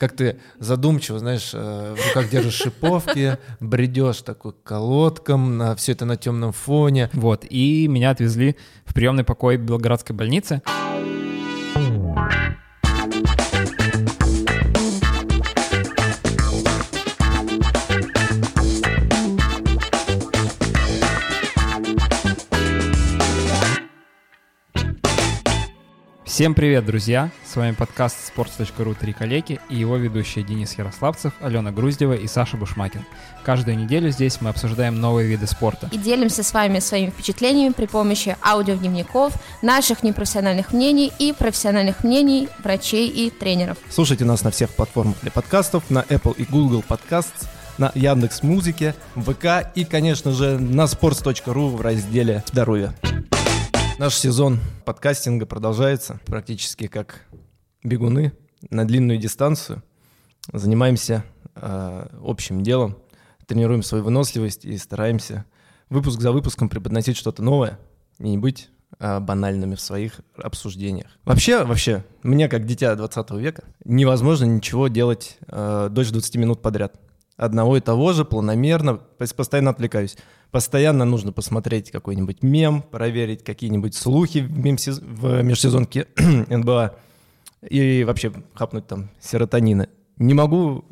как ты задумчиво, знаешь, э, в руках держишь шиповки, бредешь такой колодком, на все это на темном фоне. Вот, и меня отвезли в приемный покой Белградской больницы. Всем привет, друзья! С вами подкаст sports.ru «Три коллеги» и его ведущие Денис Ярославцев, Алена Груздева и Саша Бушмакин. Каждую неделю здесь мы обсуждаем новые виды спорта. И делимся с вами своими впечатлениями при помощи аудиодневников, наших непрофессиональных мнений и профессиональных мнений врачей и тренеров. Слушайте нас на всех платформах для подкастов, на Apple и Google Podcasts, на Яндекс Музыке, ВК и, конечно же, на sports.ru в разделе «Здоровье». Наш сезон подкастинга продолжается практически как бегуны на длинную дистанцию. Занимаемся э, общим делом, тренируем свою выносливость и стараемся выпуск за выпуском преподносить что-то новое и не быть э, банальными в своих обсуждениях. Вообще, вообще, мне как дитя 20 века невозможно ничего делать э, дольше 20 минут подряд. Одного и того же, планомерно, постоянно отвлекаюсь. Постоянно нужно посмотреть какой-нибудь мем, проверить какие-нибудь слухи в, мемсез... в межсезонке НБА и вообще хапнуть там серотонина. Не могу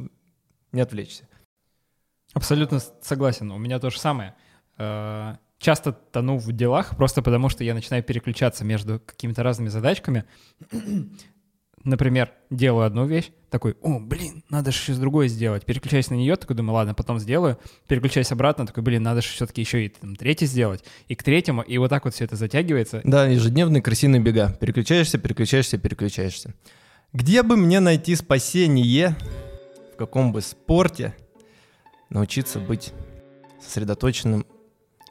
не отвлечься. Абсолютно согласен. У меня то же самое. Э, часто тону в делах просто потому, что я начинаю переключаться между какими-то разными задачками например, делаю одну вещь, такой, о, блин, надо же сейчас другое сделать. Переключаюсь на нее, такой думаю, ладно, потом сделаю. Переключаюсь обратно, такой, блин, надо же все-таки еще и там, третий сделать. И к третьему, и вот так вот все это затягивается. Да, ежедневные крысиные бега. Переключаешься, переключаешься, переключаешься. Где бы мне найти спасение, в каком бы спорте научиться быть сосредоточенным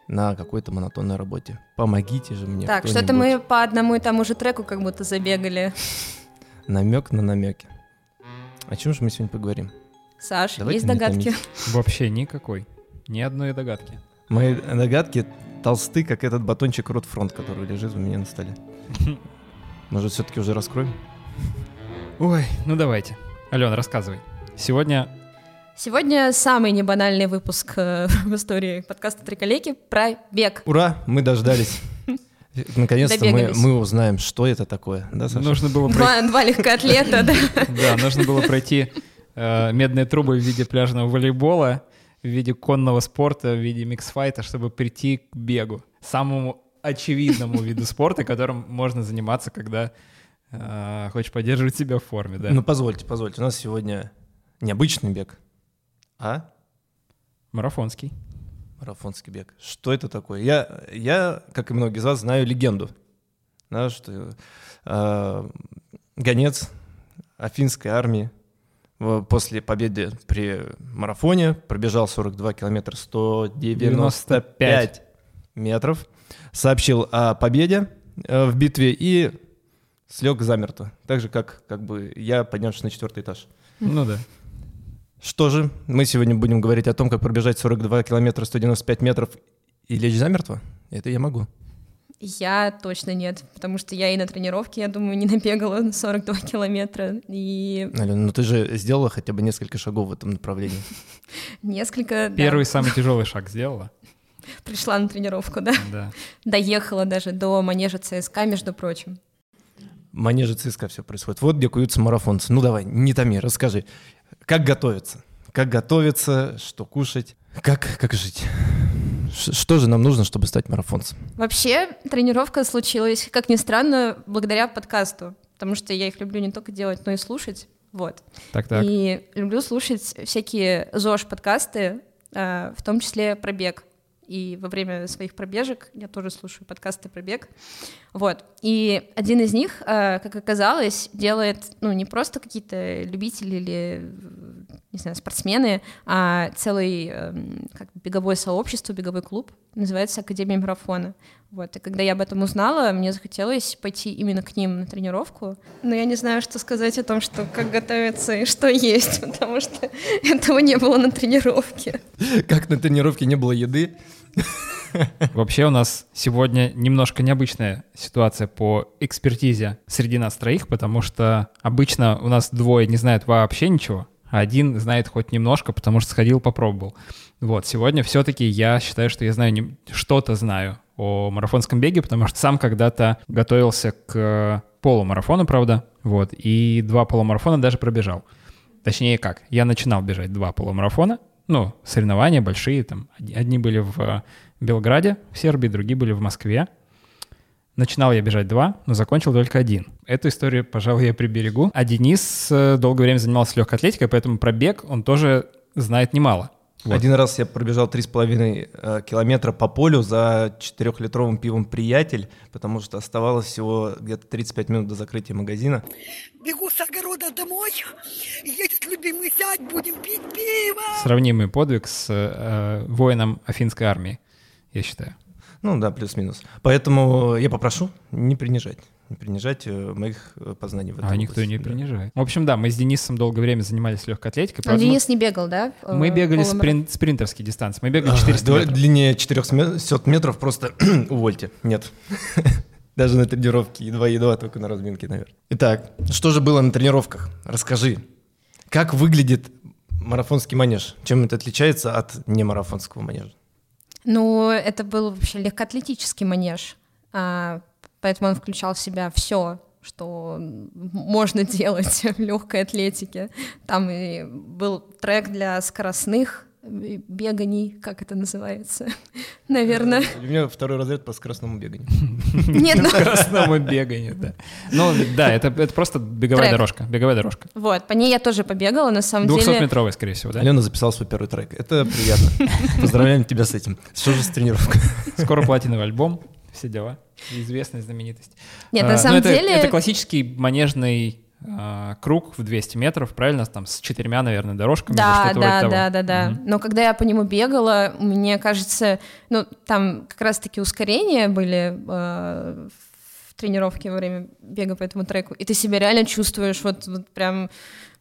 на какой-то монотонной работе. Помогите же мне. Так, что-то мы по одному и тому же треку как будто забегали. намек на намеки. О чем же мы сегодня поговорим? Саш, Давайте есть догадки? Вообще никакой. Ни одной догадки. Мои догадки толсты, как этот батончик Ротфронт, который лежит у меня на столе. Может, все-таки уже раскроем? Ой, ну давайте. Алена, рассказывай. Сегодня... Сегодня самый небанальный выпуск э, в истории подкаста «Три коллеги» про бег. Ура, мы дождались. Наконец-то мы, мы узнаем, что это такое, да, Саша? Нужно было пройти... два, два легкоатлета, да. Да, нужно было пройти э, медные трубы в виде пляжного волейбола, в виде конного спорта, в виде миксфайта, чтобы прийти к бегу. Самому очевидному виду спорта, которым можно заниматься, когда э, хочешь поддерживать себя в форме, да. Ну, позвольте, позвольте. У нас сегодня необычный бег, а? Марафонский. Марафонский бег. Что это такое? Я, я, как и многие из вас, знаю легенду. Да, что э, гонец афинской армии после победы при марафоне пробежал 42 километра 195 95. метров, сообщил о победе э, в битве и слег замертво. Так же, как, как бы я, поднявшись на четвертый этаж. Ну да. Что же, мы сегодня будем говорить о том, как пробежать 42 километра 195 метров и лечь замертво? Это я могу. Я точно нет, потому что я и на тренировке, я думаю, не набегала 42 километра. И... Алена, ну ты же сделала хотя бы несколько шагов в этом направлении. Несколько, Первый самый тяжелый шаг сделала? Пришла на тренировку, да? Да. Доехала даже до манежа ЦСКА, между прочим. Манежа ЦСКА все происходит. Вот где куются марафонцы. Ну давай, не томи, расскажи. Как готовиться? Как готовиться, что кушать, как, как жить? Что же нам нужно, чтобы стать марафонцем? Вообще, тренировка случилась, как ни странно, благодаря подкасту, потому что я их люблю не только делать, но и слушать. Вот. Так, так. И люблю слушать всякие ЗОЖ-подкасты, а, в том числе про бег. И во время своих пробежек я тоже слушаю подкасты про бег. Вот. И один из них, а, как оказалось, делает, ну, не просто какие-то любители или, не знаю, спортсмены, а целый эм, как беговое сообщество, беговой клуб, называется Академия марафона. Вот. И когда я об этом узнала, мне захотелось пойти именно к ним на тренировку. Но я не знаю, что сказать о том, что как готовиться и что есть, потому что этого не было на тренировке. Как на тренировке не было еды? Вообще у нас сегодня немножко необычная ситуация по экспертизе среди нас троих, потому что обычно у нас двое не знают вообще ничего, один знает хоть немножко, потому что сходил, попробовал. Вот, сегодня все-таки я считаю, что я знаю не... что-то знаю о марафонском беге, потому что сам когда-то готовился к полумарафону, правда, вот, и два полумарафона даже пробежал. Точнее как, я начинал бежать два полумарафона, ну, соревнования большие, там, одни были в Белграде, в Сербии, другие были в Москве. Начинал я бежать два, но закончил только один. Эту историю, пожалуй, я приберегу. А Денис э, долгое время занимался легкой атлетикой, поэтому про бег он тоже знает немало. Вот. Один раз я пробежал 3,5 э, километра по полю за 4-литровым пивом «Приятель», потому что оставалось всего где-то 35 минут до закрытия магазина. Бегу с огорода домой, едет любимый зять, будем пить пиво. Сравнимый подвиг с э, воином афинской армии, я считаю. Ну да, плюс-минус. Поэтому я попрошу не принижать не принижать э, моих э, познаний в этом. А области. никто не принижает. В общем, да, мы с Денисом долгое время занимались легкой атлетикой. Но Денис не бегал, да? Мы бегали сприн, спринтерские дистанции. Мы бегали 400 метров. Длиннее 400 метров просто увольте. Нет. Даже на тренировке едва-едва, только на разминке, наверное. Итак, что же было на тренировках? Расскажи. Как выглядит марафонский манеж? Чем это отличается от немарафонского манежа? Ну, это был вообще легкоатлетический манеж. А, поэтому он включал в себя все, что можно делать в легкой атлетике. Там и был трек для скоростных беганий, как это называется, наверное. У меня второй разряд по скоростному беганию. Нет, ну... Скоростному беганию, да. Ну, да, это, это просто беговая трек. дорожка, беговая дорожка. Вот, по ней я тоже побегала, на самом 200 деле... 200-метровая, скорее всего, да? Алена записала свой первый трек, это приятно. Поздравляем тебя с этим. Что же с тренировкой? Скоро платиновый альбом, все дела. Известная знаменитость. Нет, на а, самом деле... Это классический манежный круг в 200 метров, правильно? Там с четырьмя, наверное, дорожками. Да, да, да, да, да. Угу. Но когда я по нему бегала, мне кажется, ну, там как раз-таки ускорения были э, в тренировке во время бега по этому треку, и ты себя реально чувствуешь вот, вот прям,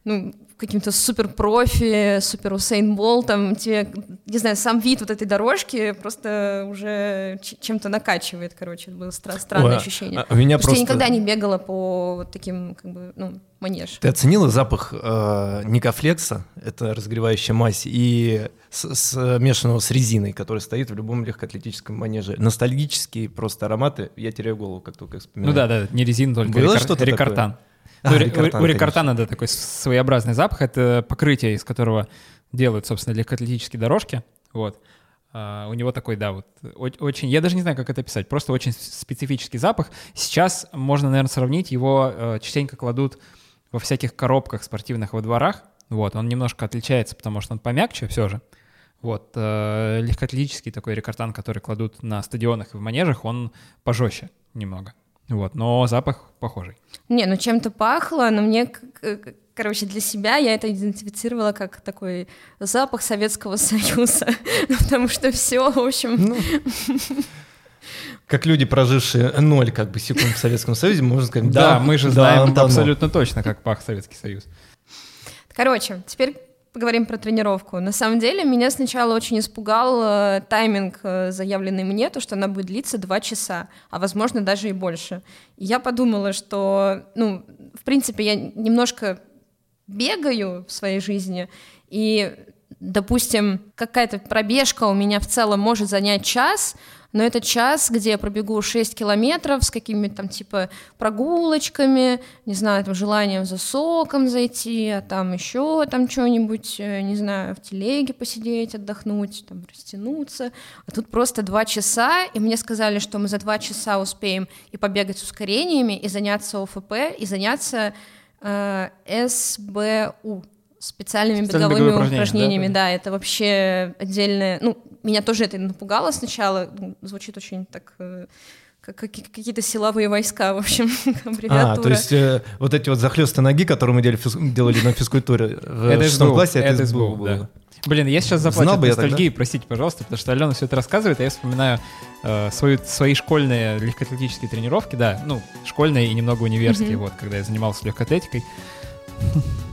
ну, каким-то супер профи, супер Усейн Болтом, тебе, не знаю, сам вид вот этой дорожки просто уже чем-то накачивает, короче, это было стра- странное Ой, а ощущение. А, меня просто... я никогда не бегала по вот таким, как бы, ну, манеж. Ты оценила запах э, Никофлекса, это разогревающая мазь, и с, смешанного с резиной, который стоит в любом легкоатлетическом манеже. Ностальгические просто ароматы, я теряю голову, как только вспоминаю. Ну да, да, не резина, только Было рекор- что-то рекортан. Такое? А, ну, рекортан, у рекортана, да, такой своеобразный запах. Это покрытие, из которого делают, собственно, легкоатлетические дорожки. Вот. Uh, у него такой, да, вот очень, я даже не знаю, как это описать, просто очень специфический запах. Сейчас можно, наверное, сравнить, его uh, частенько кладут во всяких коробках спортивных во дворах. Вот, он немножко отличается, потому что он помягче все же. Вот, uh, легкоатлетический такой рекортан, который кладут на стадионах и в манежах, он пожестче немного. Вот, но запах похожий. Не, ну чем-то пахло, но мне, короче, для себя я это идентифицировала как такой запах Советского Союза, потому что все, в общем... Ну, как люди, прожившие ноль как бы секунд в Советском Союзе, можно сказать, да, да мы же знаем да, абсолютно точно, как пах Советский Союз. Короче, теперь поговорим про тренировку. На самом деле меня сначала очень испугал э, тайминг, э, заявленный мне, то, что она будет длиться два часа, а возможно даже и больше. И я подумала, что, ну, в принципе, я немножко бегаю в своей жизни, и, допустим, какая-то пробежка у меня в целом может занять час, но это час, где я пробегу 6 километров с какими-то там типа прогулочками, не знаю, там желанием за соком зайти, а там еще там что-нибудь, э, не знаю, в телеге посидеть, отдохнуть, там растянуться. А тут просто два часа, и мне сказали, что мы за два часа успеем и побегать с ускорениями, и заняться ОФП, и заняться э, СБУ специальными беговыми упражнениями, упражнениями да, да, это вообще отдельное, ну, меня тоже это напугало сначала, ну, звучит очень так э, как какие-то силовые войска, в общем, аббревиатура. А, то есть э, вот эти вот захлесты ноги, которые мы делали, делали на физкультуре в это шестом классе, это, это СБУ было. Да. Блин, я сейчас заплачу от ностальгии, простите, пожалуйста, потому что Алена все это рассказывает, а я вспоминаю э, свою, свои школьные легкоатлетические тренировки, да, ну, школьные и немного универские, mm-hmm. вот, когда я занимался легкоатлетикой.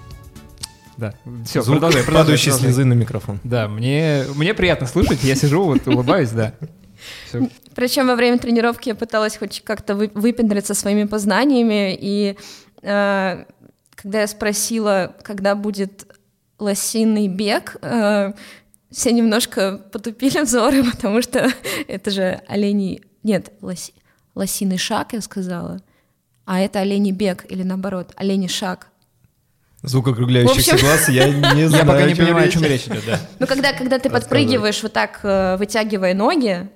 Да, все, Звук продолжай, продолжай. Падающие слезы на микрофон. Да, мне, мне приятно слышать, я сижу, вот улыбаюсь, да. Всё. Причем во время тренировки я пыталась хоть как-то вы- выпендриться своими познаниями, и э, когда я спросила, когда будет лосиный бег, э, все немножко потупили взоры, потому что это же оленей... Нет, лоси- лосиный шаг, я сказала. А это оленей бег или наоборот, оленей шаг. Звук округляющихся В общем- глаз, я не знаю. Я пока не понимаю, о чем речь идет, да. Ну, когда, когда ты подпрыгиваешь вот так, э, вытягивая ноги.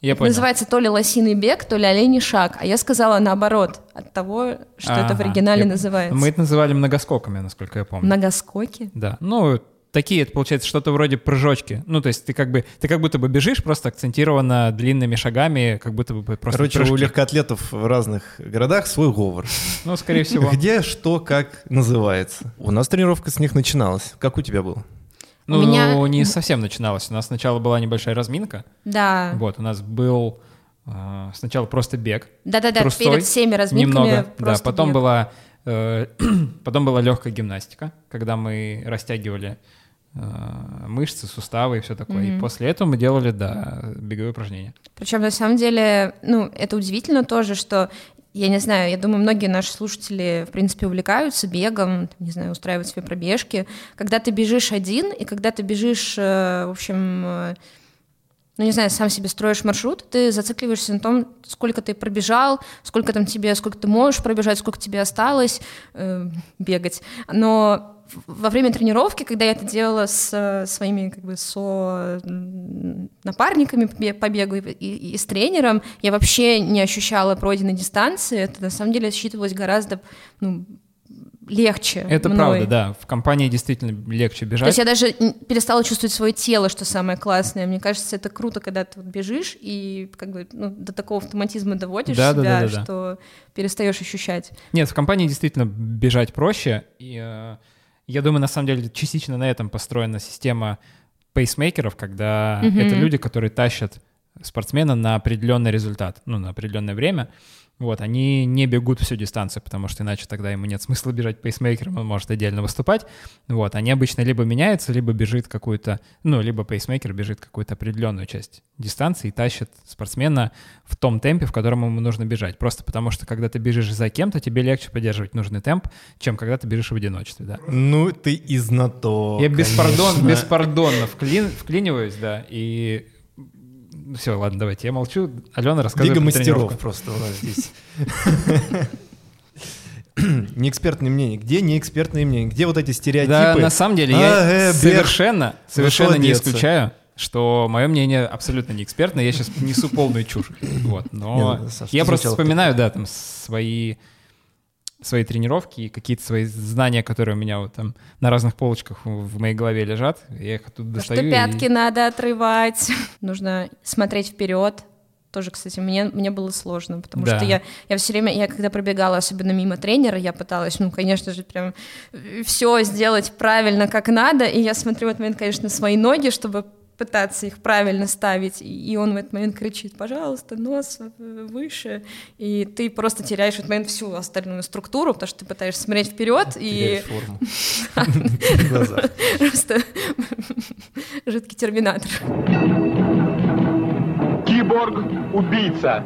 Я понял. называется то ли лосиный бег, то ли оленей шаг. А я сказала наоборот, от того, что это в оригинале я- называется. Мы это называли многоскоками, насколько я помню. Многоскоки. Да, ну, такие, это получается что-то вроде прыжочки. Ну, то есть ты как бы, ты как будто бы бежишь просто акцентированно длинными шагами, как будто бы просто Короче, прыжки. у легкоатлетов в разных городах свой говор. Ну, скорее всего. Где, что, как называется. У нас тренировка с них начиналась. Как у тебя было? Ну, У меня- не совсем начиналось. У нас сначала была небольшая разминка. Да. Вот, у нас был э, сначала просто бег. Да-да-да, перед всеми разминками Немного, да. Потом бег. была, э, потом была легкая гимнастика, когда мы растягивали мышцы, суставы и все такое. И Мгм. после этого мы делали, да, беговые упражнения. Причем на самом деле, ну, это удивительно тоже, что я не знаю, я думаю, многие наши слушатели, в принципе, увлекаются бегом, не знаю, устраивают себе пробежки. Когда ты бежишь один, и когда ты бежишь, э, в общем, э, ну, не знаю, сам себе строишь маршрут, ты зацикливаешься на том, сколько ты пробежал, сколько там тебе, сколько ты можешь пробежать, сколько тебе осталось э, бегать. Но во время тренировки, когда я это делала с э, своими как бы со напарниками по бегу и, и- и с тренером, я вообще не ощущала пройденной дистанции. Это на самом деле считывалось гораздо ну, легче. Это мной. правда, да. В компании действительно легче То бежать. есть я даже перестала чувствовать свое тело, что самое классное. Мне кажется, это круто, когда ты вот бежишь и как бы ну, до такого автоматизма доводишь Да, да, себя, да, да, да. что перестаешь ощущать. Нет, в компании действительно бежать проще. И э, я думаю, на самом деле, частично на этом построена система пейсмейкеров, когда Мгм. это люди, которые тащат спортсмена на определенный результат, ну, на определенное время. Вот, они не бегут всю дистанцию, потому что иначе тогда ему нет смысла бежать пейсмейкером, он может отдельно выступать. Вот, они обычно либо меняются, либо бежит какую-то, ну, либо пейсмейкер бежит какую-то определенную часть дистанции и тащит спортсмена в том темпе, в котором ему нужно бежать. Просто потому что, когда ты бежишь за кем-то, тебе легче поддерживать нужный темп, чем когда ты бежишь в одиночестве, да. Ну, ты и знаток. Я беспардон, беспардонно вклин, вклиниваюсь, да, и... Все, ладно, давайте, я молчу. Алена, рассказывай Лига про мастеров просто у нас здесь. Неэкспертное мнение. Где неэкспертное мнение? Где вот эти стереотипы? Да, на самом деле, А, я э, бег. совершенно, совершенно не исключаю, что мое мнение абсолютно не экспертное, я сейчас несу полную чушь. Вот, но ну, я просто вспоминаю, да, там свои свои тренировки и какие-то свои знания, которые у меня вот там на разных полочках в моей голове лежат, я их оттуда Потому достаю. что и- пятки надо отрывать. Нужно смотреть вперед. Тоже, кстати, мне, мне было сложно, потому Да. что я, я все время, я когда пробегала, особенно мимо тренера, я пыталась, ну, конечно же, прям все сделать правильно, как надо, и я смотрю в этот момент, конечно, свои ноги, чтобы пытаться их правильно ставить, и он в этот момент кричит, пожалуйста, нос э, выше, и ты просто теряешь в этот момент всю остальную структуру, потому что ты пытаешься смотреть вперед, и просто жидкий терминатор. Киборг-убийца.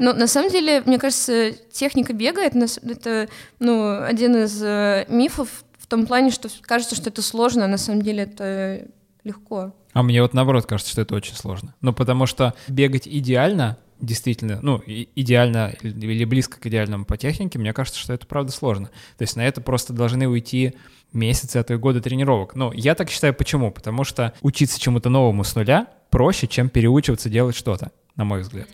Но на самом деле, мне кажется, техника бега это, это ну, один из э, мифов в том плане, что кажется, что это сложно, а на самом деле это легко. А мне вот наоборот кажется, что это очень сложно. Ну, потому что бегать идеально, действительно, ну, идеально или близко к идеальному по технике, мне кажется, что это правда сложно. То есть на это просто должны уйти месяцы, а то и годы тренировок. Ну, я так считаю, почему? Потому что учиться чему-то новому с нуля проще, чем переучиваться делать что-то, на мой взгляд.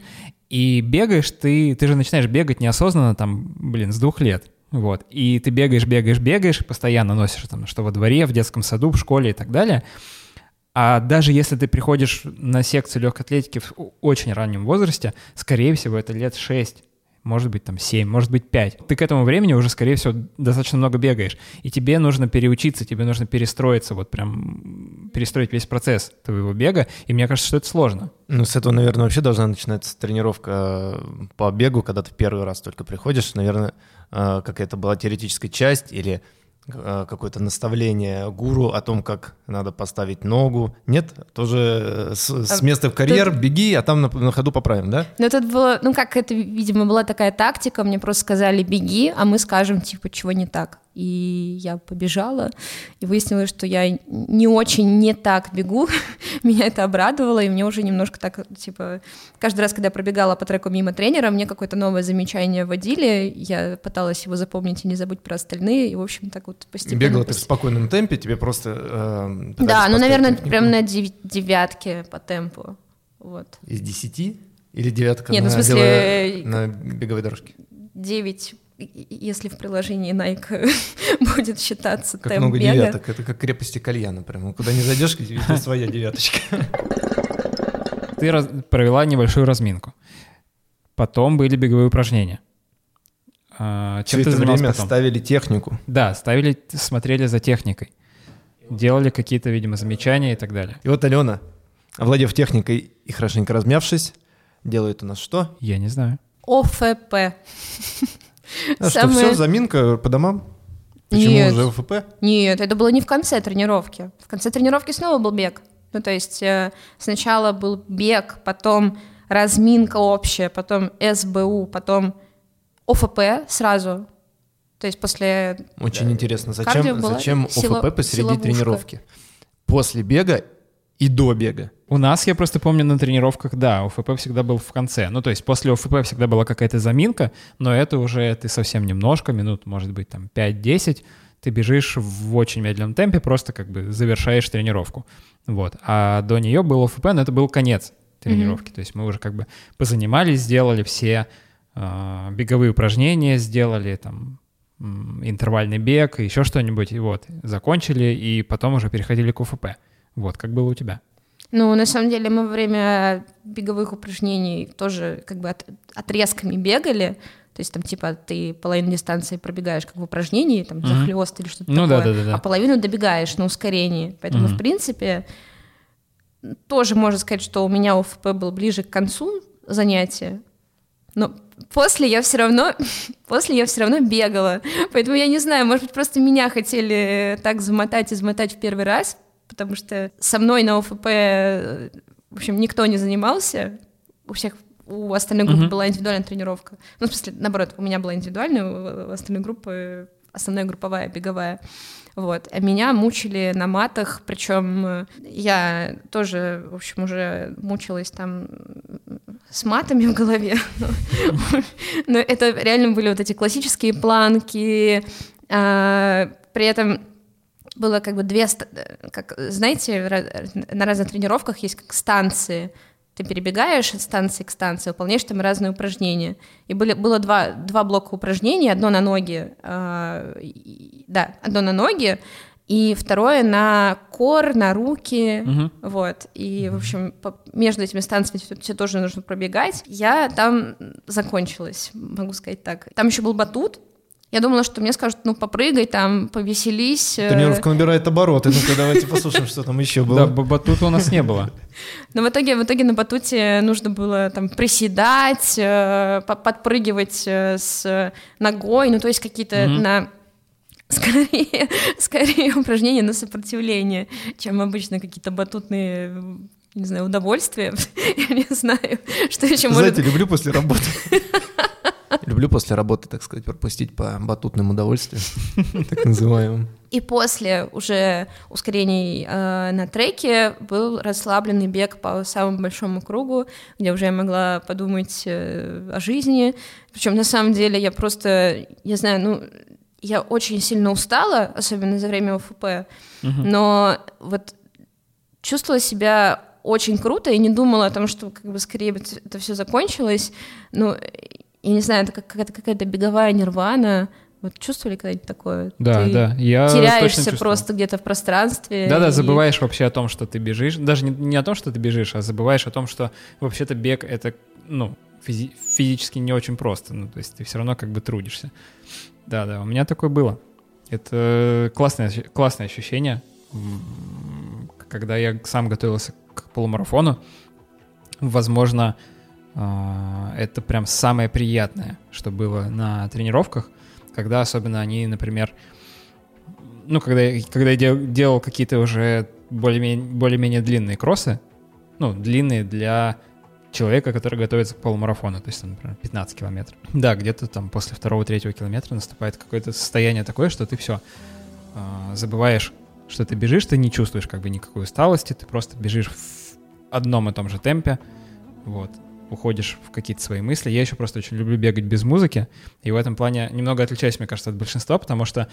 И бегаешь ты, ты же начинаешь бегать неосознанно, там, блин, с двух лет. Вот. И ты бегаешь, бегаешь, бегаешь, постоянно носишь там, что во дворе, в детском саду, в школе и так далее. А даже если ты приходишь на секцию легкой атлетики в очень раннем возрасте, скорее всего, это лет 6, может быть, там 7, может быть, 5. Ты к этому времени уже, скорее всего, достаточно много бегаешь. И тебе нужно переучиться, тебе нужно перестроиться, вот прям перестроить весь процесс твоего бега. И мне кажется, что это сложно. Ну, с этого, наверное, вообще должна начинаться тренировка э, по бегу, когда ты первый раз только приходишь. Наверное, э, какая-то была теоретическая часть или какое-то наставление гуру о том, как надо поставить ногу? Нет? Тоже э, с, с А, места в карьер беги, а там на, на ходу поправим, да? Но тут было, ну как это, видимо, была такая тактика, мне просто сказали беги, а мы скажем, типа, чего не так. И я побежала, и выяснилось, что я не очень не так бегу, меня это обрадовало, и мне уже немножко так, типа, каждый раз, когда я пробегала по треку мимо тренера, мне какое-то новое замечание вводили, я пыталась его запомнить и не забыть про остальные, и, в общем, так вот постепенно... Бегала ты в спокойном темпе, тебе просто... э, Да, ну, наверное, технику. прям на дев- девятке по темпу, вот. Из десяти? Или девятка Нет, ну, на, в смысле, белой- на беговой дорожке? 9, если в приложении Nike будет считаться Как темп много бега. девяток, это как крепости кальяна прям. Куда не зайдешь, везде своя девяточка. Ты раз- провела небольшую разминку. Потом были беговые упражнения. А, чем Все ты это время потом? ставили технику. Да, ставили, смотрели за техникой. Делали какие-то, видимо, замечания и так далее. И вот Алена, овладев техникой и хорошенько размявшись, делает у нас что? Я не знаю. ОФП. А что, все, заминка по домам? Почему Нет. уже ОФП? Нет, это было не в конце тренировки. В конце тренировки снова был бег. Ну, то есть э, сначала был бег, потом разминка общая, потом СБУ, потом ОФП сразу. То есть после... Очень интересно, Кардио зачем, зачем сила- ОФП посреди силовушка. тренировки? После бега и до бега. У нас, я просто помню, на тренировках, да, ОФП всегда был в конце. Ну, то есть после ОФП всегда была какая-то заминка, но это уже ты совсем немножко, минут, может быть, там 5-10, ты бежишь в очень медленном темпе, просто как бы завершаешь тренировку. Вот. А до нее был ОФП, но это был конец тренировки. То есть мы уже как бы позанимались, сделали все э, беговые упражнения, сделали там интервальный бег, еще что-нибудь, и вот, закончили, и потом уже переходили к ОФП. Вот, как было у тебя. Ну, на самом деле мы во время беговых упражнений тоже как бы от- отрезками бегали. То есть там типа ты половину дистанции пробегаешь как в упражнении, там Мгм. захлест или что-то Ну такое, да, да, да, да. а половину добегаешь на ускорении. Поэтому, Мгм. в принципе, тоже можно сказать, что у меня ОФП был ближе к концу занятия. Но после я все равно, после я все равно бегала. Поэтому я не знаю, может быть, просто меня хотели так замотать и замотать в первый раз, потому что со мной на ОФП, э, в общем, никто не занимался. У всех у остальной группы Мгм. была индивидуальная тренировка. Ну, в смысле, наоборот, у меня была индивидуальная, у остальной группы основная групповая, беговая. Вот. А меня мучили на матах, причем я тоже, в общем, уже мучилась там с матами в голове. Но, но это реально были вот эти классические планки. а, При этом было как бы две, как, знаете, на разных тренировках есть как станции. Ты перебегаешь от станции к станции, выполняешь там разные упражнения. И были, было два, два блока упражнений, одно на ноги, и- да, одно на ноги, и второе на кор, на руки, Мгм. вот. И, в общем, по- между этими станциями все, тоже нужно пробегать. Я там закончилась, могу сказать так. Там еще был батут. Я думала, что мне скажут, ну, попрыгай там, повеселись. э, Тренировка набирает обороты. Ну-ка, давайте послушаем, что там еще Да, было. б- батута у нас не было. Но в итоге, в итоге на батуте нужно было там приседать, э, по- подпрыгивать э, с ногой, ну то есть какие-то на скорее, скорее упражнения на сопротивление, чем обычно какие-то батутные не знаю, удовольствия. Я не знаю, что еще может... Знаете, люблю после работы. Люблю после работы, так сказать, пропустить по батутным удовольствиям, так называемым. И после уже ускорений э, на треке был расслабленный бег по самому большому кругу, где уже я могла подумать э, о жизни. Причем на самом деле я просто, я знаю, ну, я очень сильно устала, особенно за время ОФП, но вот чувствовала себя очень круто и не думала о том, что как бы скорее бы это все закончилось. Ну, я не знаю, это как- какая-то какая-то беговая нирвана. Вот чувствовали когда-нибудь такое? Да, Ты да. Я теряешься просто где-то в пространстве. Да-да, и- забываешь вообще о том, что ты бежишь. Даже не, не о том, что ты бежишь, а забываешь о том, что вообще-то бег — это, ну, физи- физически не очень просто. Ну, то есть ты все равно как бы трудишься. Да-да, у меня такое было. Это классное, классное ощущение. Когда я сам готовился к полумарафону, возможно, это прям самое приятное, что было на тренировках, когда особенно они, например, ну, когда, когда я дел- делал какие-то уже более-менее, более-менее длинные кроссы, ну, длинные для человека, который готовится к полумарафону, то есть, там, например, 15 километров. Да, где-то там после второго-третьего километра наступает какое-то состояние такое, что ты все забываешь, что ты бежишь, ты не чувствуешь как бы никакой усталости, ты просто бежишь в одном и том же темпе, вот, уходишь в какие-то свои мысли. Я еще просто очень люблю бегать без музыки, и в этом плане немного отличаюсь, мне кажется, от большинства, потому что,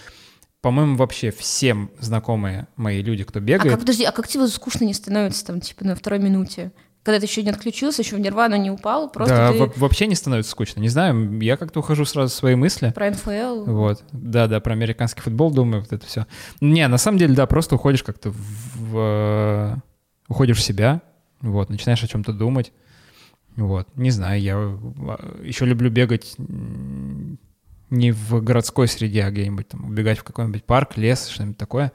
по-моему, вообще всем знакомые мои люди, кто А бегает, как, подожди, а как тебе скучно не становится там, типа, на второй минуте? Когда ты еще не отключился, еще в нирвану не упал, просто да, ты во- вообще не становится скучно. Не знаю, я как-то ухожу сразу в свои мысли. про НФЛ. Вот, да, да, про американский футбол думаю, вот это все. Не, на самом деле, да, просто уходишь как-то в, в- уходишь в себя, вот, начинаешь о чем-то думать, вот, не знаю, я еще люблю бегать не в городской среде, а где-нибудь там убегать в какой-нибудь парк, лес, что-нибудь такое,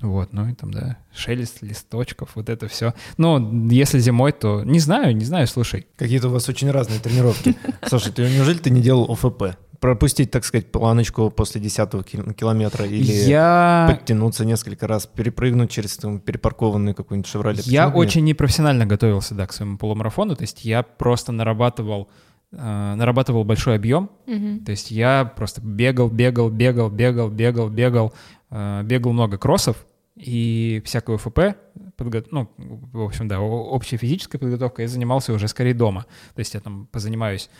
вот, ну и там, да, шелест листочков, вот это все. Ну, если зимой, то не знаю, не знаю, слушай. Какие-то у вас очень разные тренировки. Слушай, ты неужели ты не делал ОФП? Пропустить, так сказать, планочку после десятого ки- километра или я... подтянуться несколько раз, перепрыгнуть через там, перепаркованный какой-нибудь «Шевроле». Я Почему бы нет? очень непрофессионально готовился, да, к своему полумарафону. То есть я просто нарабатывал, э, нарабатывал большой объем. Мгм. То есть я просто бегал, бегал, бегал, бегал, бегал, бегал, э, бегал много кроссов и всякую ФП, подго- ну, в общем, да, о- общей физической подготовкой я занимался уже скорее дома. То есть я там позанимаюсь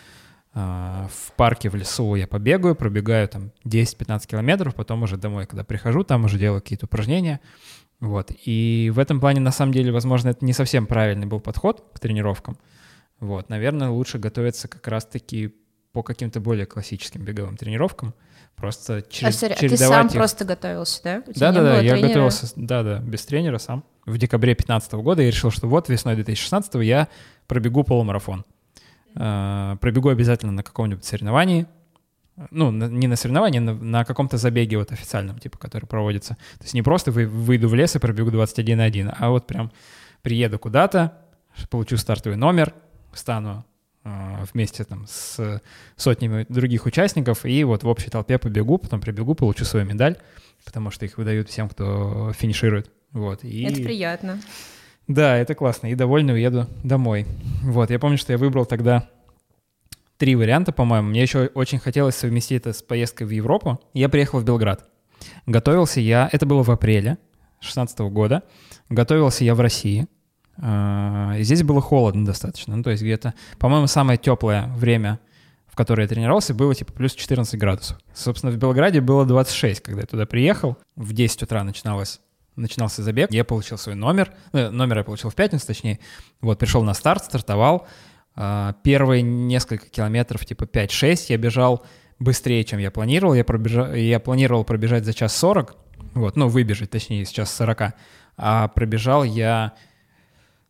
в парке, в лесу я побегаю, пробегаю там 10-15 километров, потом уже домой, когда прихожу, там уже делаю какие-то упражнения. Вот. И в этом плане, на самом деле, возможно, это не совсем правильный был подход к тренировкам. Вот. Наверное, лучше готовиться как раз-таки по каким-то более классическим беговым тренировкам. Просто А, через, сори, а ты чередовать сам их. просто готовился, да? У тебя Да, не да, да, было я тренера? готовился, да, да, без тренера сам. В декабре 2015 года я решил, что вот весной 2016 я пробегу полумарафон. Э, Пробегу обязательно на каком-нибудь соревновании. Ну, не на соревновании, на, на каком-то забеге вот официальном, типа, который проводится. То есть не просто вы, выйду в лес и пробегу 21.1, а вот прям приеду куда-то, получу стартовый номер, стану э, вместе там с сотнями других участников и вот в общей толпе побегу, потом прибегу, получу свою медаль, потому что их выдают всем, кто финиширует. Вот. И... Это приятно. Да, это классно. И довольный уеду домой. Вот, я помню, что я выбрал тогда три варианта, по-моему. Мне еще очень хотелось совместить это с поездкой в Европу. Я приехал в Белград. Готовился я, это было в апреле 2016 года. Готовился я в России. А, и Здесь было холодно достаточно. Ну, то есть где-то, по-моему, самое теплое время, в которое я тренировался, было типа плюс 14 градусов. Собственно, в Белграде было 26, когда я туда приехал. В 10 утра начиналось начинался забег, я получил свой номер, э, номер я получил в пятницу, точнее, вот, пришел на старт, стартовал, А, первые несколько километров, типа 5-6, я бежал быстрее, чем я планировал, я, пробежа... я планировал пробежать за час 40, вот, ну, выбежать, точнее, с час 40, а пробежал я,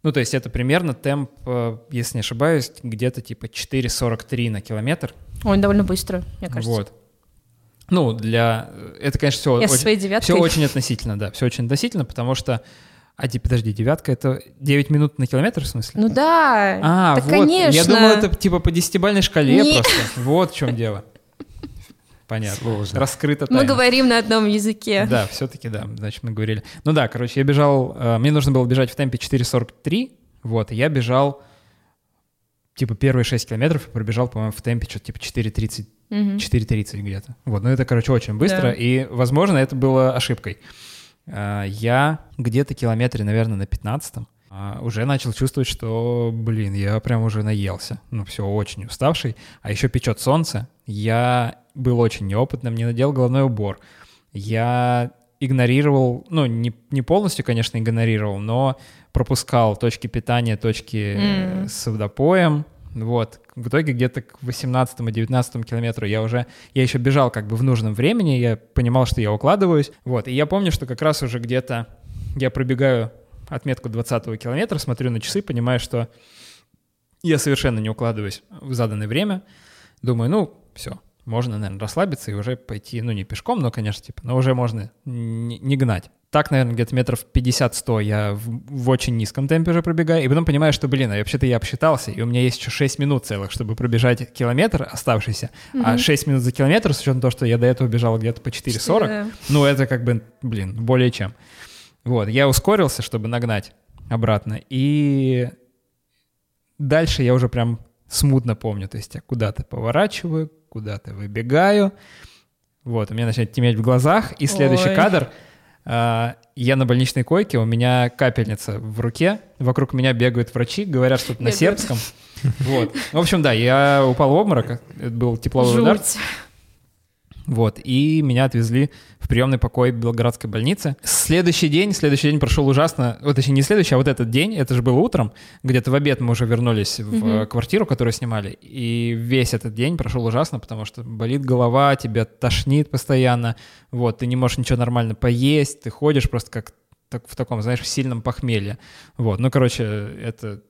ну, то есть это примерно темп, э, если не ошибаюсь, где-то типа 4.43 на километр, Ой, довольно быстро, мне кажется. вот. Ну, для... Это, конечно, все Я очень, все очень относительно, да, все очень относительно, потому что... А, ди- подожди, девятка — это 9 минут на километр, в смысле? Ну да, а, так вот. конечно. Я думал, это типа по десятибальной шкале Не- просто. Вот в чем дело. Понятно. Сложно. Раскрыто Мы тайна. говорим на одном языке. Да, все-таки да, значит, мы говорили. Ну да, короче, я бежал, э, мне нужно было бежать в темпе 4.43, вот, и я бежал, типа, первые 6 километров пробежал, по-моему, в темпе что-то типа 4.30 Мгм. 4.30 где-то. Вот, ну это, короче, очень быстро, Да. и, возможно, это было ошибкой. А, Я где-то километре, наверное, на 15 уже начал чувствовать, что, блин, я прям уже наелся. Ну, все, очень уставший. А еще печет солнце. Я был очень неопытным, не надел головной убор. Я игнорировал, ну, не, не полностью, конечно, игнорировал, но пропускал точки питания, точки М. с водопоем. Вот. В итоге где-то к 18 19 километру я уже, я еще бежал как бы в нужном времени, я понимал, что я укладываюсь. Вот. И я помню, что как раз уже где-то я пробегаю отметку 20 километра, смотрю на часы, понимаю, что я совершенно не укладываюсь в заданное время. Думаю, ну, все, можно, наверное, расслабиться и уже пойти, ну, не пешком, но, конечно, типа, но уже можно не, не гнать. так, наверное, где-то метров 50-100 я в, в очень низком темпе уже пробегаю, и потом понимаю, что, блин, а вообще-то я обсчитался, и у меня есть еще 6 минут целых, чтобы пробежать километр оставшийся, а 6 минут за километр, с учетом того, что я до этого бежал где-то по 4.40, Да. ну, это как бы, блин, более чем. Вот, я ускорился, чтобы нагнать обратно, и дальше я уже прям смутно помню, то есть я куда-то поворачиваю, куда-то выбегаю, вот, у меня начинает теметь в глазах, и следующий Ой. кадр, а, я на больничной койке, у меня капельница в руке, вокруг меня бегают врачи, говорят что-то на сербском, вот. В общем, да, я упал в обморок, это был тепловой удар, Жуть. Вот, и меня отвезли в приемный покой Белградской больницы. Следующий день, следующий день прошел ужасно, вот точнее не следующий, а вот этот день, это же было утром, где-то в обед мы уже вернулись в э, квартиру, которую снимали, и весь этот день прошел ужасно, потому что болит голова, тебя тошнит постоянно, вот, ты не можешь ничего нормально поесть, ты ходишь просто как так, в таком, знаешь, в сильном похмелье, вот, ну, короче, это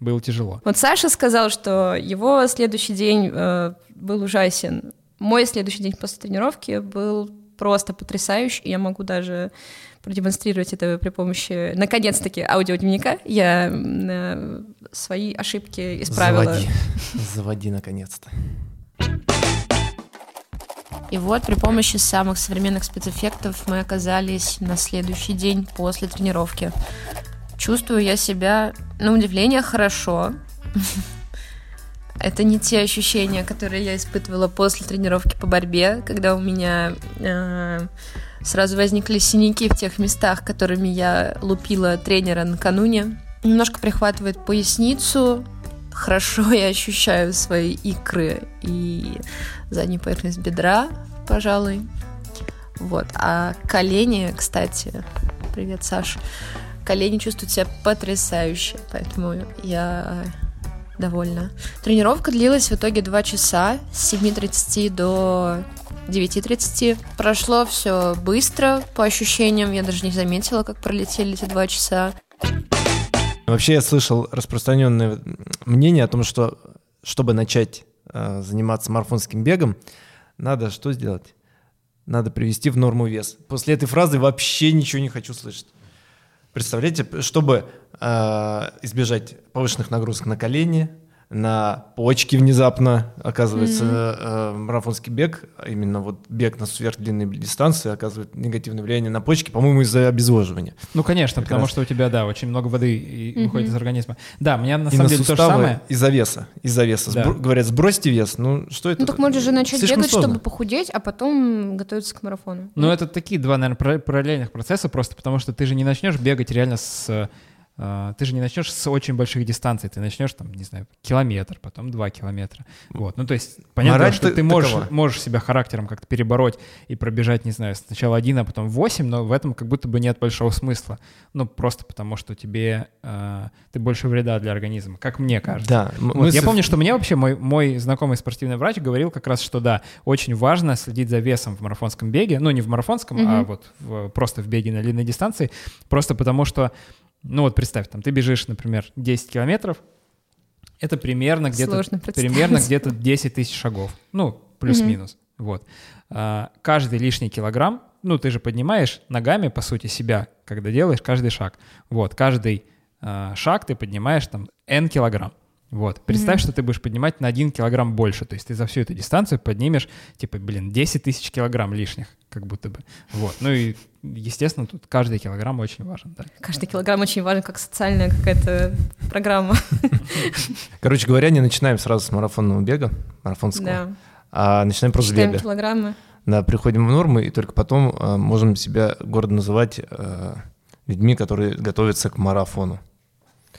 было тяжело. Вот Саша сказал, что его следующий день э, был ужасен. Мой следующий день после тренировки был просто потрясающий. Я могу даже продемонстрировать это при помощи, наконец-таки, аудиодневника. Я э, свои ошибки исправила. Заводи. Заводи, наконец-то. И вот при помощи самых современных спецэффектов мы оказались на следующий день после тренировки. Чувствую я себя, на удивление, хорошо. Это не те ощущения, которые я испытывала после тренировки по борьбе, когда у меня э, сразу возникли синяки в тех местах, которыми я лупила тренера накануне. Немножко прихватывает поясницу. Хорошо я ощущаю свои икры и заднюю поверхность бедра, пожалуй. Вот. А колени, кстати, привет, Саш. Колени чувствуют себя потрясающе, поэтому я довольна. Тренировка длилась в итоге 2 часа с 7.30 до 9.30. Прошло все быстро, по ощущениям. Я даже не заметила, как пролетели эти два часа. Вообще я слышал распространенное мнение о том, что чтобы начать э, заниматься марафонским бегом, надо что сделать? Надо привести в норму вес. После этой фразы вообще ничего не хочу слышать. Представляете, чтобы э, избежать повышенных нагрузок на колени, на почки внезапно, оказывается, э, марафонский бег, а именно вот бег на сверхдлинные дистанции оказывает негативное влияние на почки, по-моему, из-за обезвоживания. Ну, конечно, Как потому раз. что у тебя, да, очень много воды и выходит из организма. Да, мне на И самом на деле то же самое. из-за веса. Из-за веса. Да. Сбро- говорят, сбросьте вес. Ну, что это? Ну так можно же начать Слишком бегать, сложно. чтобы похудеть, а потом готовиться к марафону. Ну, это такие два, наверное, параллельных процесса, просто потому что ты же не начнешь бегать реально с... э, Ты же не начнешь с очень больших дистанций, ты начнешь там, не знаю, километр, потом два километра. Вот, ну то есть понятно, Мораль что ты можешь, такова. можешь себя характером как-то перебороть и пробежать, не знаю, сначала один, а потом восемь, но в этом как будто бы нет большого смысла. Ну просто потому, что тебе э, ты больше вреда для организма, как мне кажется. Да. Вот, мы я помню, что мне вообще мой, мой знакомый спортивный врач говорил как раз, что да, очень важно следить за весом в марафонском беге, ну не в марафонском, а вот в- просто в беге на длинной дистанции, просто потому что, ну вот представь, там ты бежишь, например, 10 километров, это примерно где-то, примерно где-то 10 тысяч шагов, ну плюс-минус, вот. А, каждый лишний килограмм, ну ты же поднимаешь ногами, по сути, себя, когда делаешь каждый шаг, вот, каждый а, шаг ты поднимаешь там n килограмм. Вот. Представь, что ты будешь поднимать на 1 килограмм больше. То есть ты за всю эту дистанцию поднимешь, типа, блин, 10 тысяч килограмм лишних, как будто бы. Вот. Ну и, естественно, тут каждый килограмм очень важен, да. Каждый килограмм очень важен, как социальная какая-то программа. Короче говоря, не начинаем сразу с марафонного бега, марафонского, Да. а начинаем просто с Считаем бега. килограммы. Да, приходим в норму, и только потом э, можем себя гордо называть э, людьми, которые готовятся к марафону.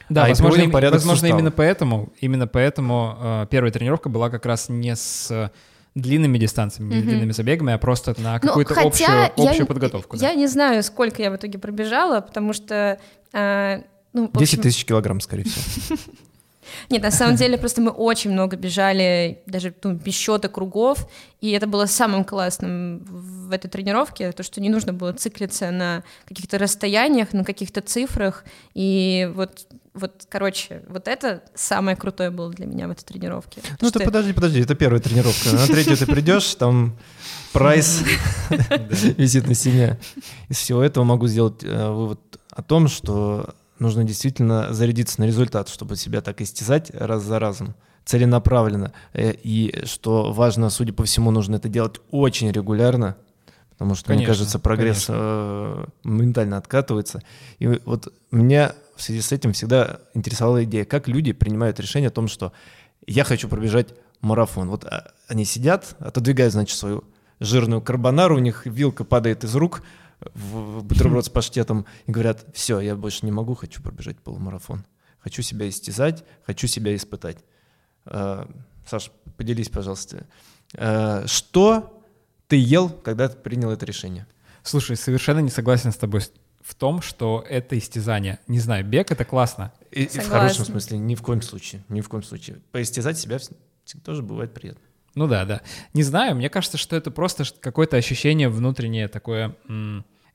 Да, А, и возможно, им- порядок возможно именно поэтому, именно поэтому э, первая тренировка была как раз не с длинными дистанциями, Мгм. длинными забегами, а просто на Ну, какую-то хотя общую, я общую не- подготовку. да. Я не знаю, сколько я в итоге пробежала, потому что... э, ну, в 10 общем, тысяч килограмм, скорее всего. Нет, на самом деле просто мы очень много бежали, даже ну, без счета кругов, и это было самым классным в этой тренировке, то, что не нужно было циклиться на каких-то расстояниях, на каких-то цифрах, и вот вот, короче, вот это самое крутое было для меня в этой тренировке. Ну, ты подожди, подожди, это первая тренировка. На третью ты придешь, там прайс висит на стене. Из всего этого могу сделать э, вывод о том, что нужно действительно зарядиться на результат, чтобы себя так истязать раз за разом целенаправленно. Э, и что важно, судя по всему, нужно это делать очень регулярно, потому что, конечно, мне кажется, прогресс. Э, моментально откатывается. И вот меня в связи с этим всегда интересовала идея, как люди принимают решение о том, что я хочу пробежать марафон. Вот а, они сидят, отодвигают, значит, свою жирную карбонару, у них вилка падает из рук, в бутерброд с паштетом и говорят, все, я больше не могу, хочу пробежать полумарафон. Хочу себя истязать, хочу себя испытать. Uh, Саш, поделись, пожалуйста. Uh, что ты ел, когда ты принял это решение? Слушай, совершенно не согласен с тобой в том, что это истязание. Не знаю, бег — это классно. И, и в хорошем смысле, ни в коем случае, ни в коем случае. Поистязать себя тоже бывает приятно. Ну да, да. Не знаю, мне кажется, что это просто какое-то ощущение внутреннее такое...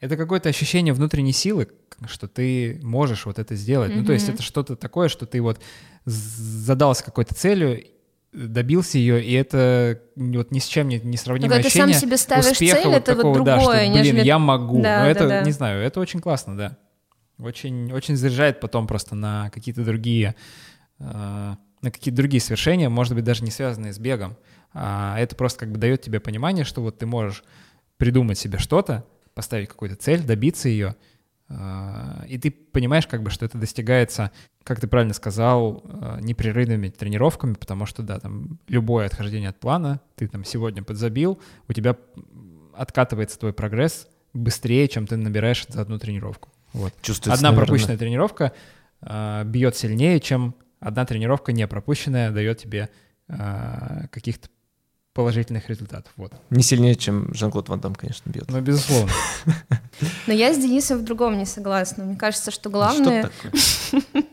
Это какое-то ощущение внутренней силы, что ты можешь вот это сделать. Mm-hmm. Ну, то есть это что-то такое, что ты вот задался какой-то целью, добился ее, и это вот ни с чем не, не сравнимое Но ощущение. ты сам себе ставишь цель, вот это такого, вот другое, да, что, блин, нежели... я могу. Да, Но да, это, да. не знаю, это очень классно, да. Очень, очень заряжает потом просто на какие-то другие, э, на какие-то другие свершения, может быть, даже не связанные с бегом. А это просто как бы дает тебе понимание, что вот ты можешь придумать себе что-то, поставить какую-то цель, добиться ее, и ты понимаешь, как бы, что это достигается, как ты правильно сказал, э, непрерывными тренировками, потому что, да, там любое отхождение от плана, ты там сегодня подзабил, у тебя откатывается твой прогресс быстрее, чем ты набираешь за одну тренировку. Вот. Чувствуется, Одна наверное. пропущенная тренировка э, бьет сильнее, чем одна тренировка не пропущенная дает тебе э, каких-то положительных результатов. Вот. Не сильнее, чем Жан-Клод Ван Дам, конечно, бьет. Ну, безусловно. Но я с Денисом в другом не согласна. Мне кажется, что Что главное... такое?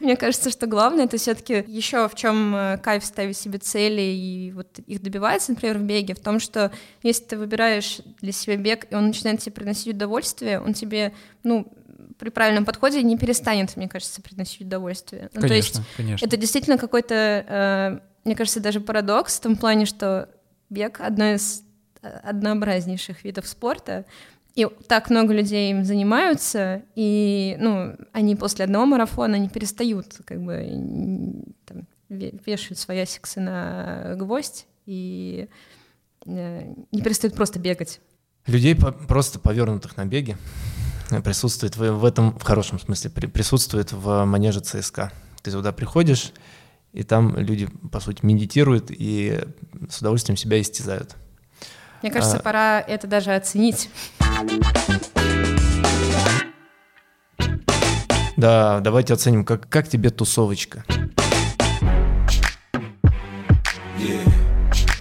Мне кажется, что главное это все-таки еще в чем э, кайф ставить себе цели и вот их добиваться, например, в беге, в том, что если ты выбираешь для себя бег, и он начинает тебе приносить удовольствие, он тебе, ну, при правильном подходе не перестанет, мне кажется, приносить удовольствие. Ну, то есть Конечно, конечно. это действительно какой-то, э, мне кажется, даже парадокс в том плане, что бег одно из э, однообразнейших видов спорта, и так много людей им занимаются, и ну, они после одного марафона не перестают как бы там, ве- вешают свои асиксы на гвоздь и э, не перестают просто бегать. Людей по- просто повернутых на беге присутствует в, этом, в хорошем смысле, при- присутствует в манеже ЦСКА. Ты туда приходишь, и там люди, по сути, медитируют и с удовольствием себя истязают. Мне кажется, А. пора это даже оценить. Да, давайте оценим, как, как тебе тусовочка.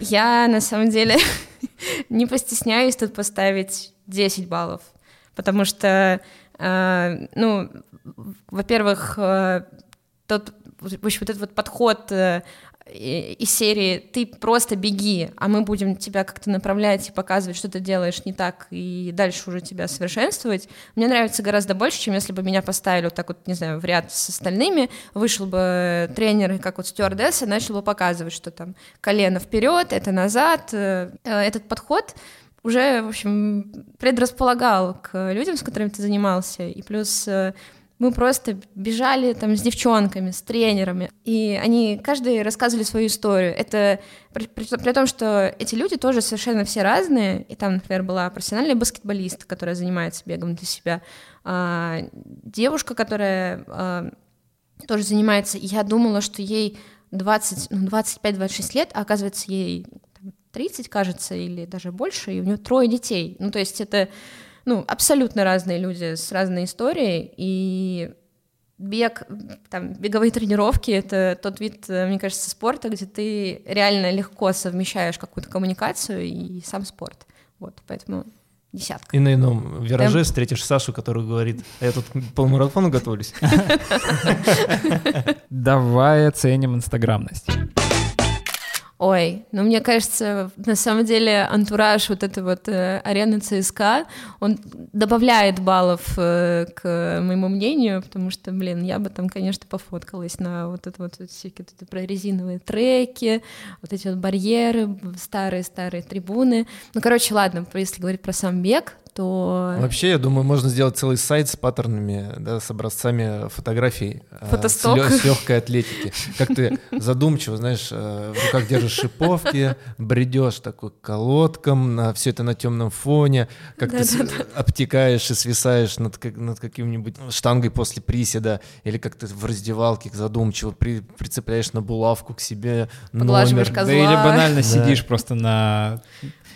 Я на самом деле не постесняюсь тут поставить 10 баллов, потому что, э, ну, во-первых, э, тот, в общем, вот этот вот подход э, из серии «ты просто беги, а мы будем тебя как-то направлять и показывать, что ты делаешь не так, и дальше уже тебя совершенствовать», мне нравится гораздо больше, чем если бы меня поставили вот так вот, не знаю, в ряд с остальными, вышел бы тренер, как вот стюардесса, начал бы показывать, что там колено вперед, это назад. Э, э, Этот подход уже, в общем, предрасполагал к людям, с которыми ты занимался, и плюс мы просто бежали там с девчонками, с тренерами, и они каждый рассказывали свою историю. Это при, при- при том, что эти люди тоже совершенно все разные, и там, например, была профессиональная баскетболист, которая занимается бегом для себя, а, девушка, которая а, тоже занимается, я думала, что ей 20, ну, 25-26 лет, а оказывается ей там, 30, кажется, или даже больше, и у нее трое детей. Ну, то есть это ну, абсолютно разные люди с разной историей, и бег, там, беговые тренировки — это тот вид, э, мне кажется, спорта, где ты реально легко совмещаешь какую-то коммуникацию и сам спорт. Вот, поэтому десятка. И на ином вираже встретишь Сашу, который говорит, а я тут к полумарафону готовлюсь. Давай оценим инстаграмность. Ой, ну мне кажется, на самом деле антураж вот этой вот э, арены ЦСКА, он добавляет баллов э, к моему мнению, потому что, блин, я бы там, конечно, пофоткалась на вот это вот всякие вот это прорезиновые треки, вот эти вот барьеры, старые-старые трибуны. Ну, короче, ладно, если говорить про сам бег, то... Вообще, я думаю, можно сделать целый сайт с паттернами, да, с образцами фотографий э, с, Фотосток. лё- с легкой атлетики. Как ты задумчиво, знаешь, э, в руках держишь шиповки, бредешь такой к колодкам, на все это на темном фоне, как ты с- обтекаешь и свисаешь над, как- над каким-нибудь штангой после приседа, или как ты в раздевалке задумчиво при- прицепляешь на булавку к себе номер. козла. Да или банально Да. сидишь просто на...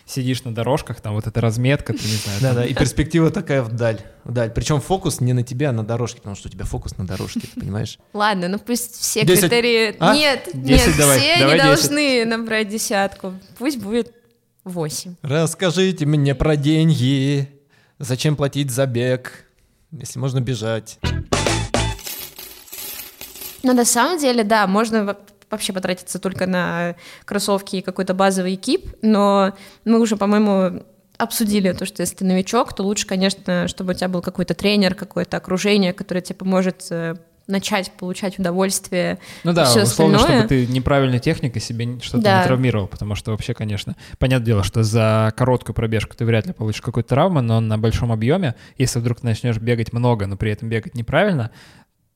Сидишь на дорожках, там вот эта разметка, ты не знаю. Да, да, и перспектива такая вдаль, вдаль. Причем фокус не на тебя, а на дорожке, потому что у тебя фокус на дорожке, ты понимаешь? Ладно, ну пусть все критерии... А? Нет, нет, давай, все давай не десять. должны набрать десятку. Пусть будет восемь. Расскажите мне про деньги. Зачем платить за бег, если можно бежать? Но на самом деле, да, можно вообще потратиться только на кроссовки и какой-то базовый экип, но мы уже, по-моему, обсудили то, что если ты новичок, то лучше, конечно, чтобы у тебя был какой-то тренер, какое-то окружение, которое тебе поможет э, начать получать удовольствие. Ну да, всё условно, остальное. чтобы ты неправильной техникой себе что-то Да. не травмировал, потому что вообще, конечно, понятное дело, что за короткую пробежку ты вряд ли получишь какую-то травму, но на большом объеме, если вдруг ты начнешь бегать много, но при этом бегать неправильно,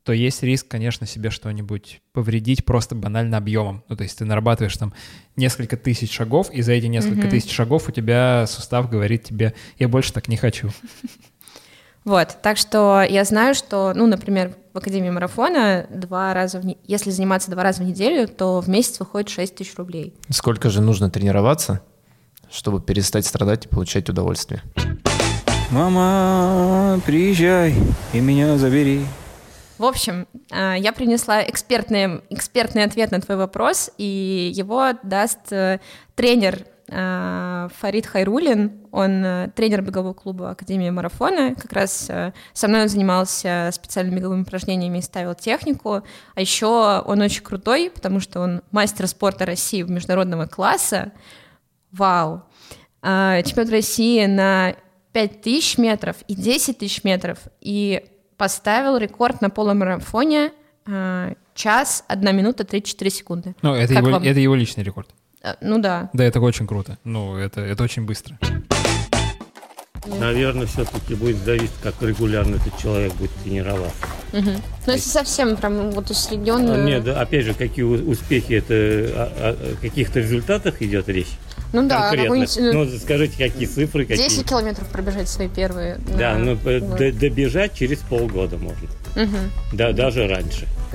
то есть риск, конечно, себе что-нибудь повредить просто банально объемом. Ну, то есть ты нарабатываешь там несколько тысяч шагов, и за эти несколько Мгм. тысяч шагов у тебя сустав говорит тебе, я больше так не хочу. Вот, так что я знаю, что, ну, например, в Академии марафона два раза в не- если заниматься два раза в неделю, то в месяц выходит 6 тысяч рублей. Сколько же нужно тренироваться, чтобы перестать страдать и получать удовольствие? Мама, приезжай и меня забери. В общем, а, я принесла экспертный, экспертный ответ на твой вопрос, и его даст э, тренер а, Фарид Хайрулин, он э, тренер бегового клуба Академии марафона, как раз э, со мной он занимался специальными беговыми упражнениями и ставил технику, а еще он очень крутой, потому что он мастер спорта России международного класса, вау, чемпион России на 5000 метров и 10 тысяч метров, и поставил рекорд на полумарафоне а, час, 1 минута 34 секунды. Ну, это Как его, вам? это его личный рекорд. Э, Ну да. Да, это очень круто. Ну, это, это очень быстро. Наверное, все-таки будет зависеть, как регулярно этот человек будет тренироваться. Мгм. Ну если совсем прям вот усредненно... А, Нет, да, опять же, какие успехи, это о, о каких-то результатах идет речь? Ну да, э, Ну, скажите, какие цифры, какие? 10 километров пробежать свои первые. Да, на- ну д- добежать через полгода можно. Мгм. Да, даже раньше.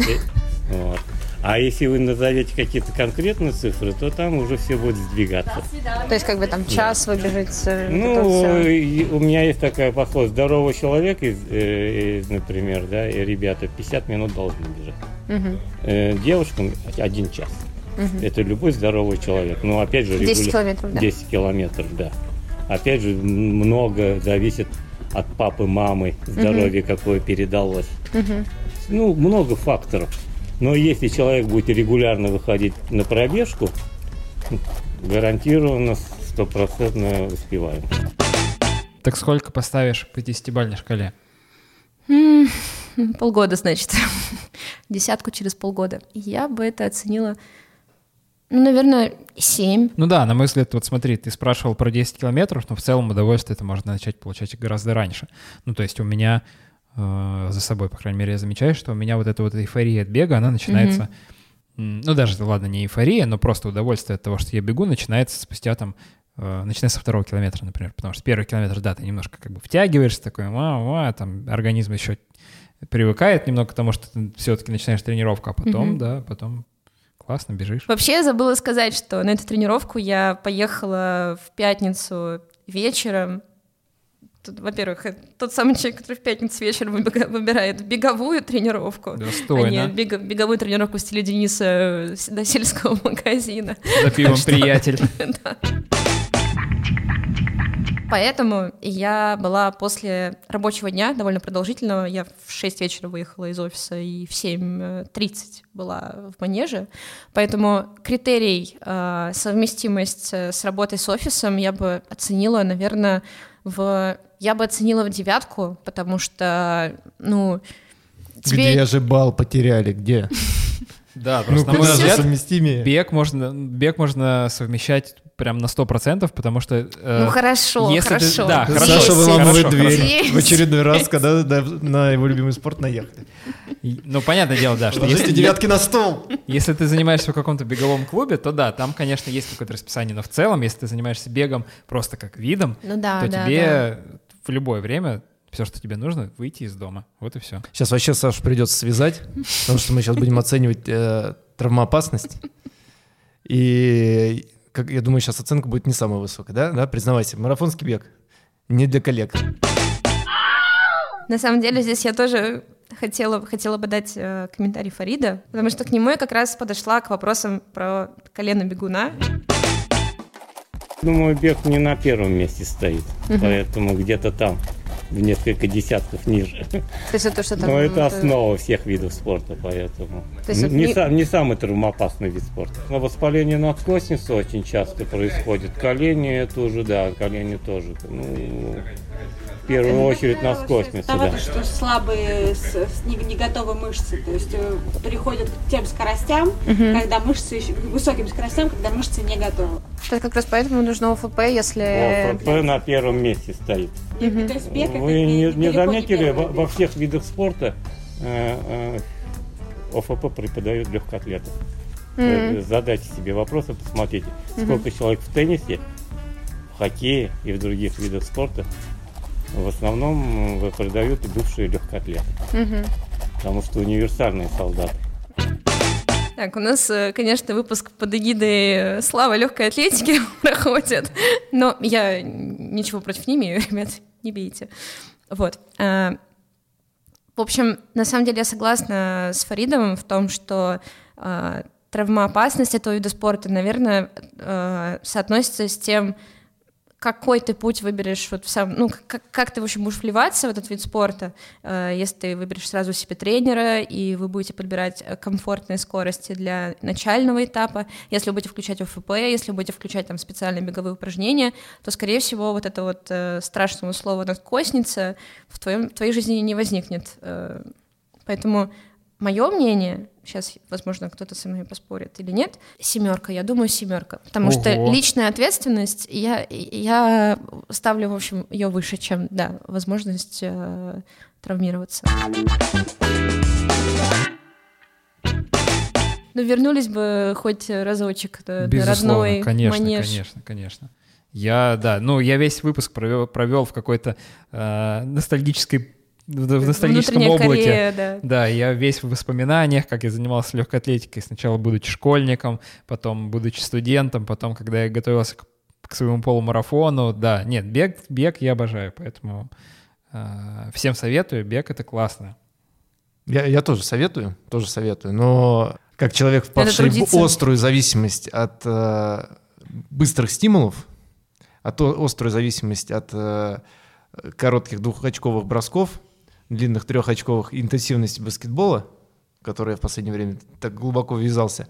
Э, вот. А если вы назовете какие-то конкретные цифры, то там уже все будет сдвигаться. То есть как бы там час выбежать. э, вот это Ну, у меня есть такая поход. Здоровый человек, из, э, из, например, да, и ребята 50 минут должны бежать. Э, девушкам один час. Это любой здоровый человек. Но опять же, 10 регуля- километров, да. 10 километров, да. Опять же, много зависит от папы, мамы, здоровье какое передалось. Мгм. Ну, много факторов. Но если человек будет регулярно выходить на пробежку, гарантированно стопроцентно успеваем. Так сколько поставишь по десятибальной шкале? Полгода, значит. Десятку через полгода. Я бы это оценила, ну, наверное, 7. Ну да, на мой взгляд, вот смотри, ты спрашивал про 10 километров, но в целом удовольствие это можно начать получать гораздо раньше. Ну то есть у меня э, за собой, по крайней мере, я замечаю, что у меня вот эта вот эйфория от бега, она начинается, м, ну даже, ладно, не эйфория, но просто удовольствие от того, что я бегу, начинается спустя там, э, начинается со второго километра, например, потому что первый километр, да, ты немножко как бы втягиваешься, такой, ма, ма, там организм еще привыкает немного к тому, что ты все-таки начинаешь тренировку, а потом, Мгм. да, потом классно бежишь. Вообще, я забыла сказать, что на эту тренировку я поехала в пятницу вечером. Тут, во-первых, это тот самый человек, который в пятницу вечером выбирает беговую тренировку, а Достойно. не бега- беговую тренировку в стиле Дениса э, до сельского магазина. За пивом приятель. Да. Поэтому я была после рабочего дня, довольно продолжительного, я в 6 вечера выехала из офиса и в 7.30 была в манеже, поэтому критерий э, совместимость с работой с офисом я бы оценила, наверное, в... Я бы оценила в девятку, потому что, ну, тебе... Где же бал потеряли, где? Да, Ну, просто куда же совместимее? бег можно, бег можно совмещать прям на 100%, потому что... э, Ну хорошо, если ты- хорошо. да, хорошо, Саша выламывает Хорошо, дверь хорошо. в очередной раз, когда на, на его любимый спорт наехали. ну, понятное дело, да, что если, девятки на стол. если ты занимаешься в каком-то беговом клубе, то да, там, конечно, есть какое-то расписание, но в целом, если ты занимаешься бегом просто как видом, Ну да, то да, тебе в любое время все, что тебе нужно, выйти из дома. Вот и все. Сейчас вообще Сашу придется связать, потому что мы сейчас будем оценивать э, травмоопасность. И как, я думаю, сейчас оценка будет не самая высокая, да? да? Признавайся, марафонский бег не для коллег. На самом деле здесь я тоже хотела, хотела бы дать э, комментарий Фарида, потому что к нему я как раз подошла к вопросам про колено бегуна. Думаю, бег не на первом месте стоит, поэтому где-то там, в несколько десятков ниже. То есть это что там... Но это основа всех видов спорта, поэтому То есть не, не- са- не самый травмоопасный вид спорта. Но воспаление надкосницы очень часто происходит. Колени это уже, да, колени тоже. Ну, первую очередь надкосница, Того, да. что слабые, с, с не, не готовы мышцы, то есть э, переходят к тем скоростям, когда мышцы, еще- к высоким скоростям, когда мышцы не готовы. Это как раз поэтому нужно ОФП, если... ОФП на первом месте стоит. То есть бег это Вы не, не далеко заметили, во, во всех видах спорта э, э, ОФП преподают легкоатлетов. Вы Задайте себе вопросы, посмотрите, сколько человек в теннисе, в хоккее и в других видах спорта в основном м, преподают бывшие легкоатлеты. Потому что универсальные солдаты. Так, у нас, э, конечно, выпуск под эгидой э, «Слава легкой атлетики» проходит, но я ничего против не имею, ребят, не бейте. Вот. а, В общем, на самом деле я согласна с Фаридом в том, что травмоопасность этого вида спорта, наверное, соотносится с тем, какой ты путь выберешь, вот в сам, ну, как, как ты, в общем, будешь вливаться в этот вид спорта, э, если ты выберешь сразу себе тренера, и вы будете подбирать э, комфортные скорости для начального этапа, если вы будете включать ОФП, если вы будете включать там специальные беговые упражнения, то, скорее всего, вот это вот э, страшного слова надкосница в, твоем, в твоей жизни не возникнет. Э, поэтому мое мнение, сейчас, возможно, кто-то со мной поспорит или нет, семерка, я думаю, семерка. Потому что Ого. личная ответственность, я, я ставлю, в общем, ее выше, чем, да, возможность э, травмироваться. Ну, вернулись бы хоть разочек э, на Безусловно, родной конечно, манеж. конечно, конечно. Я, да, ну, я весь выпуск провел, провел в какой-то э, ностальгической, в, ностальгическом облаке. Корея, да. Да, я весь в воспоминаниях, как я занимался легкой атлетикой. Сначала будучи школьником, потом будучи студентом, потом, когда я готовился к, к своему полумарафону. Да, нет, бег, бег я обожаю, поэтому э, всем советую, бег — это классно. Я, я тоже советую, тоже советую, но как человек, впавший в острую зависимость от э, быстрых стимулов, от о- острую зависимость от э, коротких двухочковых бросков, длинных трехочковых интенсивности баскетбола, в которой я в последнее время так глубоко ввязался,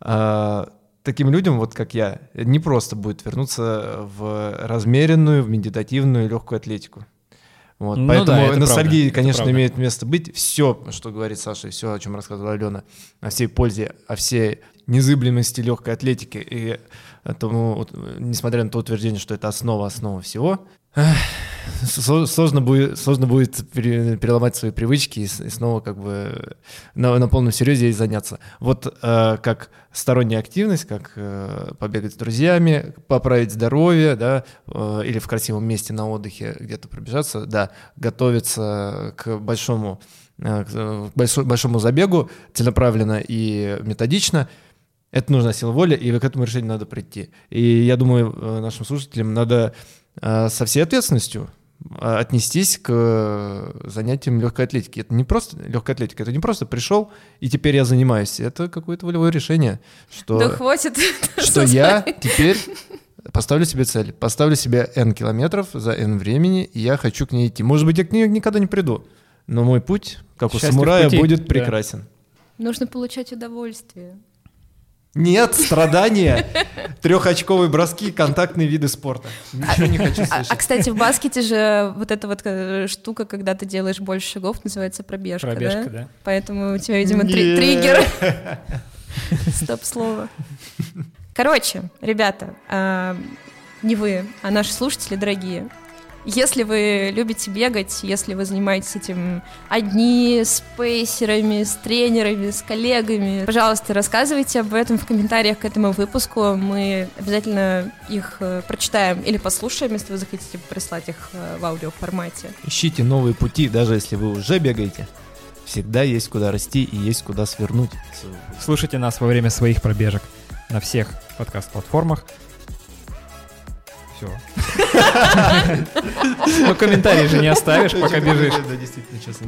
э, таким людям, вот как я, не просто будет вернуться в размеренную, в медитативную легкую атлетику. Вот, Ну поэтому да, это ностальгия, правда, конечно, правда. имеет место быть. Все, что говорит Саша, и все, о чем рассказывала Алена, о всей пользе, о всей незыблемости легкой атлетики, и этому, вот, несмотря на то утверждение, что это основа основа всего, сложно будет, сложно будет пере- переломать свои привычки и, снова как бы на, на полном серьезе ей заняться. Вот э, как сторонняя активность, как э, побегать с друзьями, поправить здоровье, да, э, или в красивом месте на отдыхе где-то пробежаться, да, готовиться к большому э, к э, большой- большому забегу целенаправленно и методично, это нужна сила воли, и к этому решению надо прийти. И я думаю, э, нашим слушателям надо со всей ответственностью э, отнестись к э, занятиям легкой атлетики. Это не просто легкая атлетика, это не просто пришел и теперь я занимаюсь. Это какое-то волевое решение, что, Да хватит. что я теперь поставлю себе цель, поставлю себе N километров за N времени, и я хочу к ней идти. Может быть, я к ней никогда не приду, но мой путь, как у Счастье в самурая, пути, будет да. прекрасен. Нужно получать удовольствие. Нет, страдания, трехочковые броски, контактные виды спорта. Ничего не хочу А, слышать. а, кстати, в баскете же вот эта вот э, штука, когда ты делаешь больше шагов, называется пробежка, Пробежка, да? да. Поэтому у тебя, видимо, три- триггер. Стоп-слово. Короче, ребята, а, не вы, а наши слушатели дорогие. Если вы любите бегать, если вы занимаетесь этим одни, с пейсерами, с тренерами, с коллегами, пожалуйста, рассказывайте об этом в комментариях к этому выпуску. Мы обязательно их э, прочитаем или послушаем, если вы захотите прислать их э, в аудиоформате. Ищите новые пути, даже если вы уже бегаете. Всегда есть куда расти и есть куда свернуть. Слушайте нас во время своих пробежек на всех подкаст-платформах. Все. Ну, комментарий же не оставишь, пока бежишь. Да, действительно, честно.